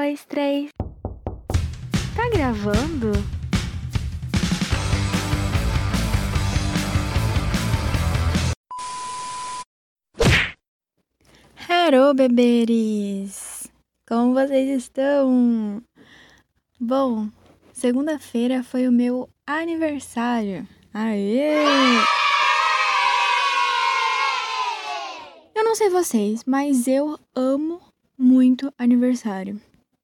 dois, três. Tá gravando? Hello, beberes! Como vocês estão? Bom, segunda-feira foi o meu aniversário. Aê! Eu não sei vocês, mas eu amo muito aniversário.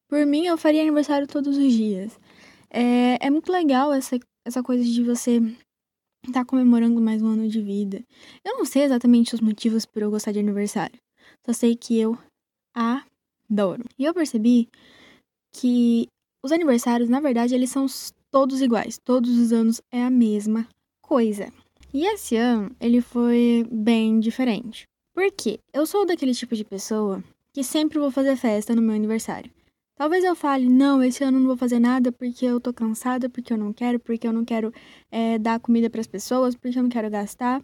Por mim, eu faria aniversário todos os dias. É, é muito legal essa, essa coisa de você estar tá comemorando mais um ano de vida. Eu não sei exatamente os motivos por eu gostar de aniversário. Só sei que eu adoro. E eu percebi que os aniversários, na verdade, eles são todos iguais. Todos os anos é a mesma coisa. E esse ano, ele foi bem diferente. Por quê? Eu sou daquele tipo de pessoa que sempre vou fazer festa no meu aniversário. Talvez eu fale, não, esse ano não vou fazer nada porque eu tô cansada, porque eu não quero, porque eu não quero é, dar comida para as pessoas, porque eu não quero gastar.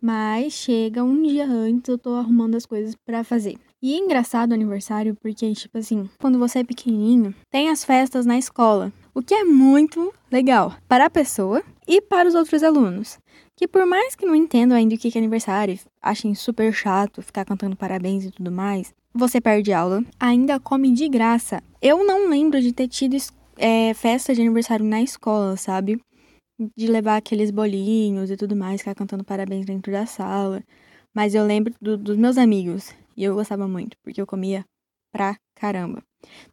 Mas chega um dia antes, eu tô arrumando as coisas para fazer. E é engraçado o aniversário porque, tipo assim, quando você é pequenininho, tem as festas na escola, o que é muito legal para a pessoa e para os outros alunos. Que por mais que não entendam ainda o que é aniversário, achem super chato ficar cantando parabéns e tudo mais, você perde aula, ainda come de graça. Eu não lembro de ter tido é, festa de aniversário na escola, sabe? De levar aqueles bolinhos e tudo mais, ficar cantando parabéns dentro da sala. Mas eu lembro do, dos meus amigos. E eu gostava muito, porque eu comia pra caramba.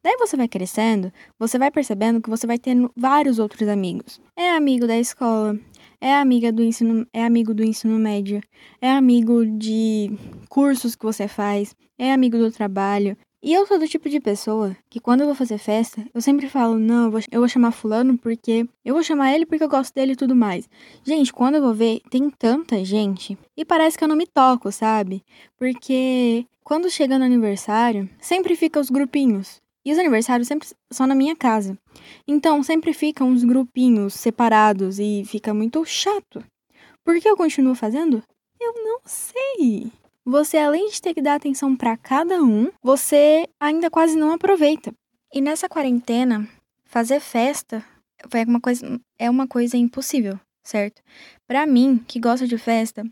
Daí você vai crescendo, você vai percebendo que você vai tendo vários outros amigos. É amigo da escola, é amiga do ensino, é amigo do ensino médio, é amigo de cursos que você faz, é amigo do trabalho. E eu sou do tipo de pessoa que quando eu vou fazer festa, eu sempre falo, não, eu vou, eu vou chamar fulano porque eu vou chamar ele porque eu gosto dele e tudo mais. Gente, quando eu vou ver, tem tanta gente e parece que eu não me toco, sabe? Porque quando chega no aniversário, sempre fica os grupinhos. E os aniversários sempre são na minha casa. Então sempre ficam uns grupinhos separados e fica muito chato. Por que eu continuo fazendo? Eu não sei. Você, além de ter que dar atenção para cada um, você ainda quase não aproveita. E nessa quarentena, fazer festa é uma coisa, é uma coisa impossível, certo? Para mim, que gosta de festa,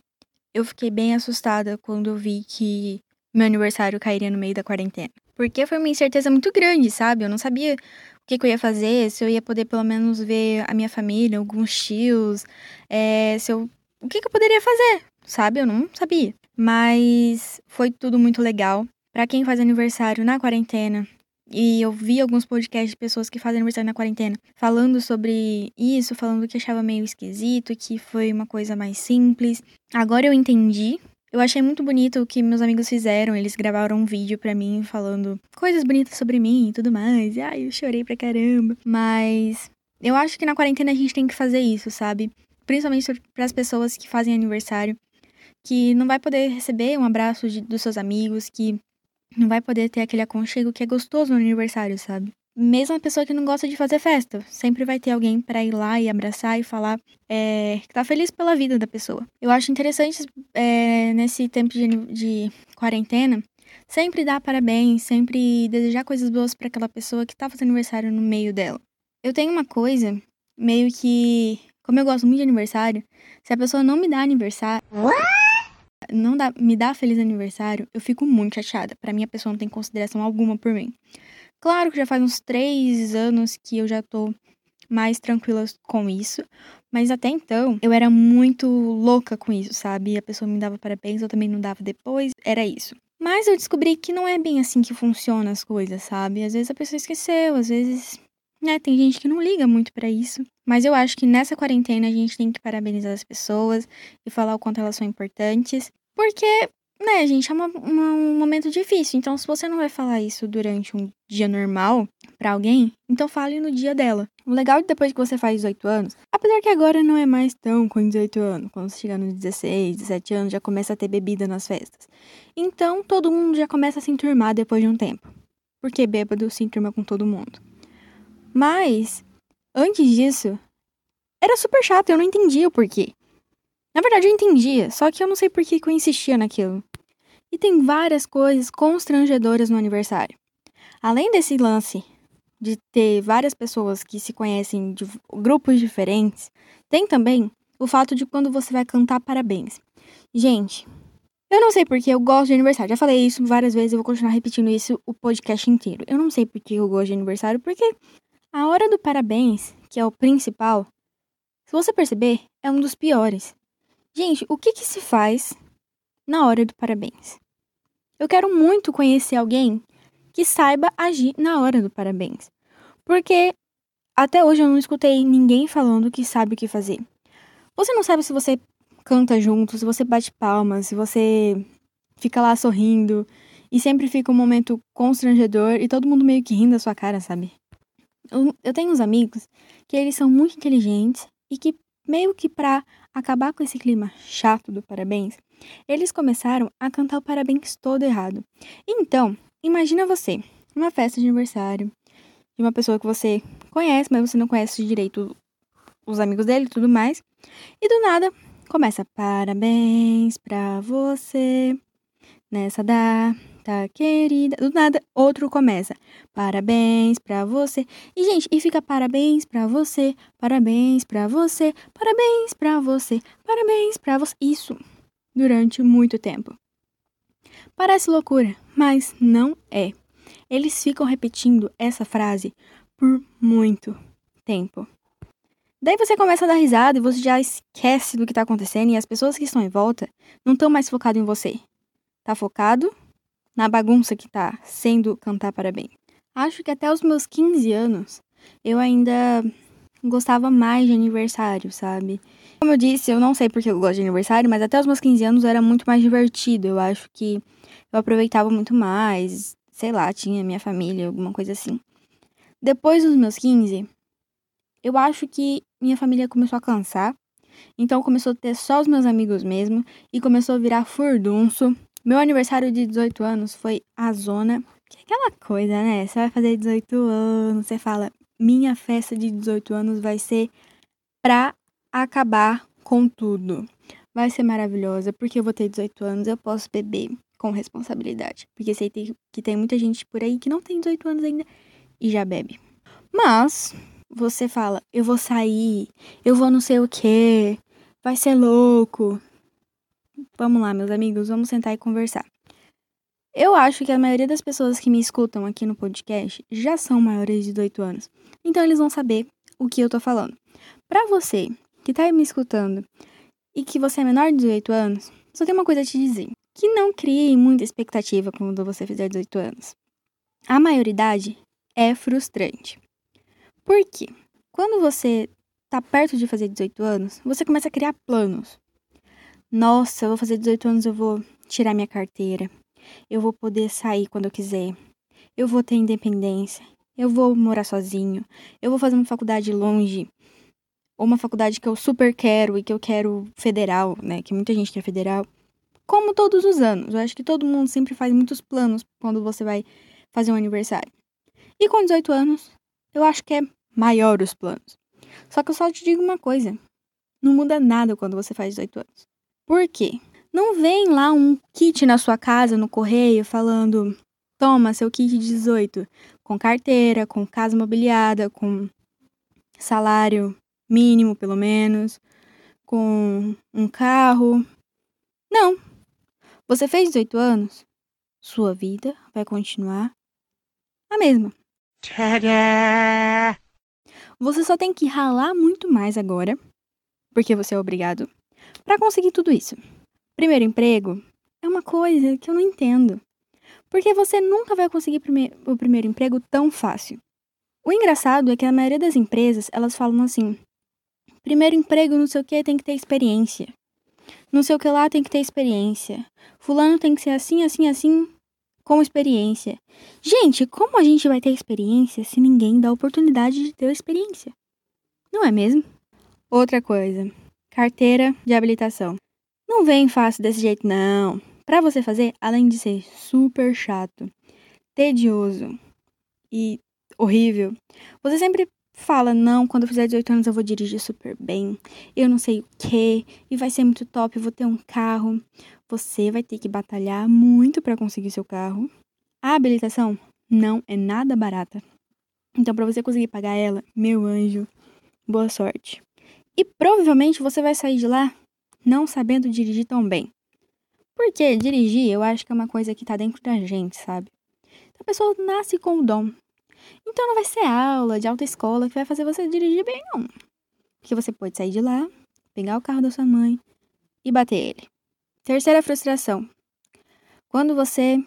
eu fiquei bem assustada quando eu vi que meu aniversário cairia no meio da quarentena. Porque foi uma incerteza muito grande, sabe? Eu não sabia o que, que eu ia fazer, se eu ia poder pelo menos ver a minha família, alguns tios, é, se eu. O que, que eu poderia fazer, sabe? Eu não sabia. Mas foi tudo muito legal. Para quem faz aniversário na quarentena, e eu vi alguns podcasts de pessoas que fazem aniversário na quarentena falando sobre isso, falando que achava meio esquisito, que foi uma coisa mais simples. Agora eu entendi eu achei muito bonito o que meus amigos fizeram. Eles gravaram um vídeo para mim falando coisas bonitas sobre mim e tudo mais. E ai, eu chorei pra caramba. Mas eu acho que na quarentena a gente tem que fazer isso, sabe? Principalmente para as pessoas que fazem aniversário, que não vai poder receber um abraço de, dos seus amigos, que não vai poder ter aquele aconchego que é gostoso no aniversário, sabe? Mesmo a pessoa que não gosta de fazer festa, sempre vai ter alguém para ir lá e abraçar e falar é, que tá feliz pela vida da pessoa. Eu acho interessante é, nesse tempo de, de quarentena sempre dar parabéns, sempre desejar coisas boas para aquela pessoa que tá fazendo aniversário no meio dela. Eu tenho uma coisa meio que, como eu gosto muito de aniversário, se a pessoa não me dá aniversário, não dá, me dá feliz aniversário, eu fico muito chateada. Para mim a pessoa não tem consideração alguma por mim. Claro que já faz uns três anos que eu já tô mais tranquila com isso. Mas até então, eu era muito louca com isso, sabe? A pessoa me dava parabéns, eu também não dava depois. Era isso. Mas eu descobri que não é bem assim que funcionam as coisas, sabe? Às vezes a pessoa esqueceu, às vezes. Né, tem gente que não liga muito para isso. Mas eu acho que nessa quarentena a gente tem que parabenizar as pessoas e falar o quanto elas são importantes. Porque né, gente, é uma, uma, um momento difícil. Então, se você não vai falar isso durante um dia normal para alguém, então fale no dia dela. O legal é depois que você faz 18 anos, apesar que agora não é mais tão com 18 anos, quando você chegar nos 16, 17 anos, já começa a ter bebida nas festas. Então, todo mundo já começa a se enturmar depois de um tempo. Porque bêbado se enturma com todo mundo. Mas, antes disso, era super chato, eu não entendia o porquê. Na verdade, eu entendia, só que eu não sei por que eu insistia naquilo. E tem várias coisas constrangedoras no aniversário. além desse lance de ter várias pessoas que se conhecem de grupos diferentes, tem também o fato de quando você vai cantar parabéns. Gente, eu não sei porque eu gosto de aniversário. Já falei isso várias vezes, eu vou continuar repetindo isso o podcast inteiro. Eu não sei porque eu gosto de aniversário, porque a hora do parabéns, que é o principal, se você perceber, é um dos piores. Gente, o que que se faz na hora do parabéns? Eu quero muito conhecer alguém que saiba agir na hora do parabéns. Porque até hoje eu não escutei ninguém falando que sabe o que fazer. Você não sabe se você canta junto, se você bate palmas, se você fica lá sorrindo e sempre fica um momento constrangedor e todo mundo meio que rindo da sua cara, sabe? Eu, eu tenho uns amigos que eles são muito inteligentes e que meio que pra acabar com esse clima chato do parabéns, eles começaram a cantar o parabéns todo errado. Então, imagina você, uma festa de aniversário de uma pessoa que você conhece, mas você não conhece direito os amigos dele e tudo mais. E do nada, começa parabéns pra você nessa data querida. Do nada, outro começa parabéns pra você. E gente, e fica parabéns pra você, parabéns pra você, parabéns pra você, parabéns pra você. Isso durante muito tempo. Parece loucura, mas não é. Eles ficam repetindo essa frase por muito tempo. Daí você começa a dar risada e você já esquece do que tá acontecendo e as pessoas que estão em volta não estão mais focadas em você. Tá focado na bagunça que tá sendo cantar parabéns. Acho que até os meus 15 anos eu ainda gostava mais de aniversário, sabe? Como eu disse, eu não sei porque eu gosto de aniversário, mas até os meus 15 anos era muito mais divertido. Eu acho que eu aproveitava muito mais, sei lá, tinha minha família, alguma coisa assim. Depois dos meus 15, eu acho que minha família começou a cansar. Então começou a ter só os meus amigos mesmo e começou a virar furdunço. Meu aniversário de 18 anos foi a zona. Que é aquela coisa, né? Você vai fazer 18 anos, você fala, minha festa de 18 anos vai ser pra acabar com tudo. Vai ser maravilhosa, porque eu vou ter 18 anos, eu posso beber com responsabilidade. Porque sei que tem muita gente por aí que não tem 18 anos ainda e já bebe. Mas você fala, eu vou sair, eu vou não sei o que, vai ser louco. Vamos lá, meus amigos, vamos sentar e conversar. Eu acho que a maioria das pessoas que me escutam aqui no podcast já são maiores de 18 anos. Então eles vão saber o que eu tô falando. Para você que tá me escutando e que você é menor de 18 anos, só tem uma coisa a te dizer. Que não crie muita expectativa quando você fizer 18 anos. A maioridade é frustrante. Por quê? Quando você tá perto de fazer 18 anos, você começa a criar planos. Nossa, eu vou fazer 18 anos, eu vou tirar minha carteira. Eu vou poder sair quando eu quiser. Eu vou ter independência. Eu vou morar sozinho. Eu vou fazer uma faculdade longe. Ou uma faculdade que eu super quero e que eu quero federal, né? Que muita gente quer federal. Como todos os anos. Eu acho que todo mundo sempre faz muitos planos quando você vai fazer um aniversário. E com 18 anos, eu acho que é maior os planos. Só que eu só te digo uma coisa: não muda nada quando você faz 18 anos. Por quê? Não vem lá um kit na sua casa, no correio, falando: toma seu kit de 18, com carteira, com casa mobiliada, com salário mínimo, pelo menos, com um carro. Não. Você fez 18 anos, sua vida vai continuar a mesma. Tadá! Você só tem que ralar muito mais agora, porque você é obrigado, para conseguir tudo isso. Primeiro emprego é uma coisa que eu não entendo. Porque você nunca vai conseguir prime o primeiro emprego tão fácil. O engraçado é que a maioria das empresas, elas falam assim: primeiro emprego, não sei o que, tem que ter experiência. Não sei o que lá tem que ter experiência. Fulano tem que ser assim, assim, assim, com experiência. Gente, como a gente vai ter experiência se ninguém dá oportunidade de ter experiência? Não é mesmo? Outra coisa, carteira de habilitação. Não vem fácil desse jeito, não. Para você fazer, além de ser super chato, tedioso e horrível, você sempre fala: não, quando eu fizer 18 anos eu vou dirigir super bem, eu não sei o que, e vai ser muito top, eu vou ter um carro. Você vai ter que batalhar muito para conseguir seu carro. A habilitação não é nada barata. Então, para você conseguir pagar ela, meu anjo, boa sorte. E provavelmente você vai sair de lá não sabendo dirigir tão bem. Porque dirigir, eu acho que é uma coisa que tá dentro da gente, sabe? A pessoa nasce com o dom. Então não vai ser aula de autoescola que vai fazer você dirigir bem, não. Porque você pode sair de lá, pegar o carro da sua mãe e bater ele. Terceira frustração. Quando você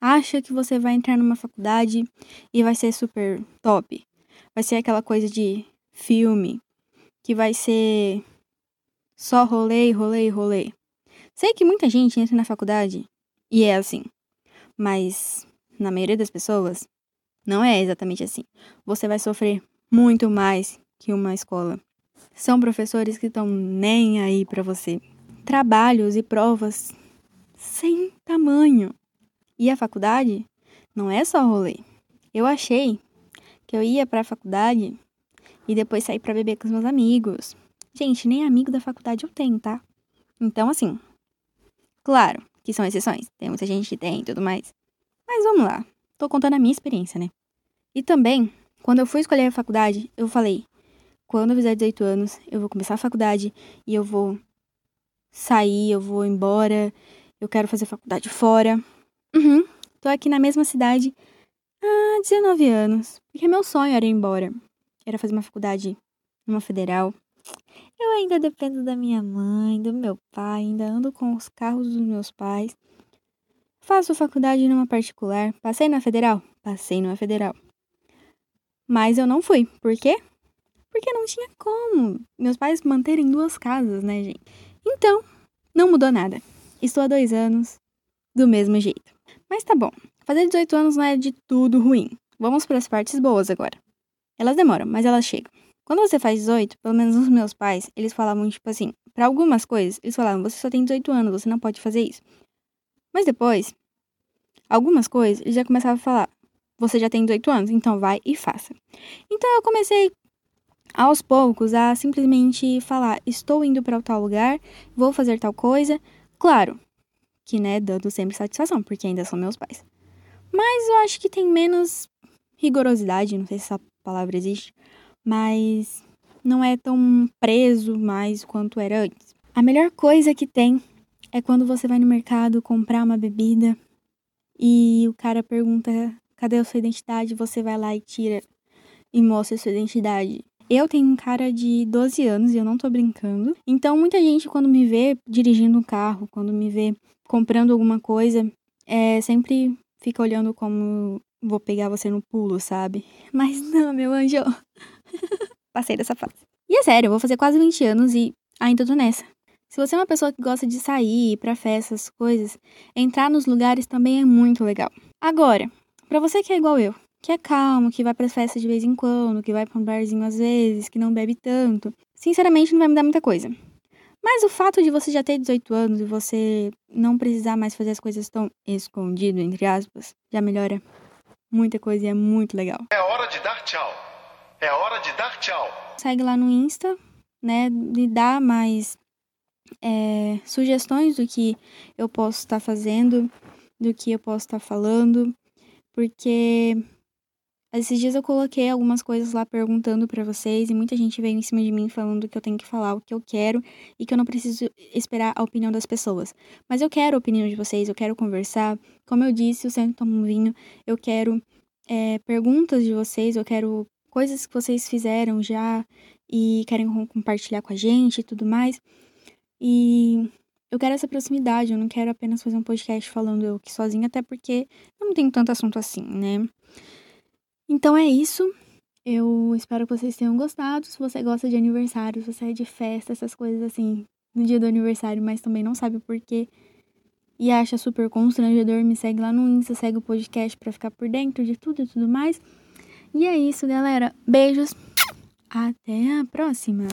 acha que você vai entrar numa faculdade e vai ser super top. Vai ser aquela coisa de filme, que vai ser só rolê, rolê, rolê. Sei que muita gente entra na faculdade e é assim, mas na maioria das pessoas não é exatamente assim. Você vai sofrer muito mais que uma escola. São professores que estão nem aí para você. Trabalhos e provas sem tamanho. E a faculdade não é só rolê. Eu achei que eu ia para a faculdade e depois sair para beber com os meus amigos. Gente, nem amigo da faculdade eu tenho, tá? Então, assim, claro que são exceções. Tem muita gente que tem e tudo mais. Mas vamos lá. Tô contando a minha experiência, né? E também, quando eu fui escolher a faculdade, eu falei: quando eu fizer 18 anos, eu vou começar a faculdade e eu vou sair, eu vou embora, eu quero fazer faculdade fora. Uhum, tô aqui na mesma cidade há 19 anos, porque meu sonho era ir embora. Era fazer uma faculdade numa federal. Eu ainda dependo da minha mãe, do meu pai, ainda ando com os carros dos meus pais. Faço faculdade numa particular. Passei na federal? Passei numa federal. Mas eu não fui. Por quê? Porque não tinha como. Meus pais manterem duas casas, né, gente? Então, não mudou nada. Estou há dois anos do mesmo jeito. Mas tá bom. Fazer 18 anos não é de tudo ruim. Vamos para as partes boas agora. Elas demoram, mas elas chegam. Quando você faz 18, pelo menos os meus pais, eles falavam tipo assim, para algumas coisas, eles falavam: "Você só tem 18 anos, você não pode fazer isso". Mas depois, algumas coisas, eles já começavam a falar: "Você já tem 18 anos, então vai e faça". Então eu comecei aos poucos a simplesmente falar: "Estou indo para tal lugar, vou fazer tal coisa". Claro, que, né, dando sempre satisfação, porque ainda são meus pais. Mas eu acho que tem menos rigorosidade, não sei se essa palavra existe, mas não é tão preso mais quanto era antes. A melhor coisa que tem é quando você vai no mercado comprar uma bebida e o cara pergunta cadê a sua identidade, você vai lá e tira e mostra a sua identidade. Eu tenho um cara de 12 anos e eu não tô brincando. Então, muita gente, quando me vê dirigindo um carro, quando me vê comprando alguma coisa, é, sempre fica olhando como vou pegar você no pulo, sabe? Mas não, meu anjo. Passei dessa fase. E é sério, eu vou fazer quase 20 anos e ainda tô nessa. Se você é uma pessoa que gosta de sair, ir pra festas, coisas, entrar nos lugares também é muito legal. Agora, para você que é igual eu, que é calmo, que vai para festas de vez em quando, que vai para um barzinho às vezes, que não bebe tanto, sinceramente não vai mudar muita coisa. Mas o fato de você já ter 18 anos e você não precisar mais fazer as coisas tão escondido, entre aspas, já melhora muita coisa e é muito legal. É hora de dar tchau. É hora de dar tchau. Segue lá no Insta, né? Me dá mais é, sugestões do que eu posso estar fazendo, do que eu posso estar falando, porque esses dias eu coloquei algumas coisas lá perguntando para vocês e muita gente veio em cima de mim falando que eu tenho que falar o que eu quero e que eu não preciso esperar a opinião das pessoas. Mas eu quero a opinião de vocês, eu quero conversar. Como eu disse, o Centro Toma um Vinho, eu quero é, perguntas de vocês, eu quero coisas que vocês fizeram já e querem compartilhar com a gente e tudo mais. E eu quero essa proximidade, eu não quero apenas fazer um podcast falando eu aqui sozinha, até porque eu não tenho tanto assunto assim, né? Então é isso. Eu espero que vocês tenham gostado. Se você gosta de aniversário, se você é de festa, essas coisas assim, no dia do aniversário, mas também não sabe o porquê e acha super constrangedor, me segue lá no Insta, segue o podcast para ficar por dentro de tudo e tudo mais. E é isso, galera. Beijos. Até a próxima.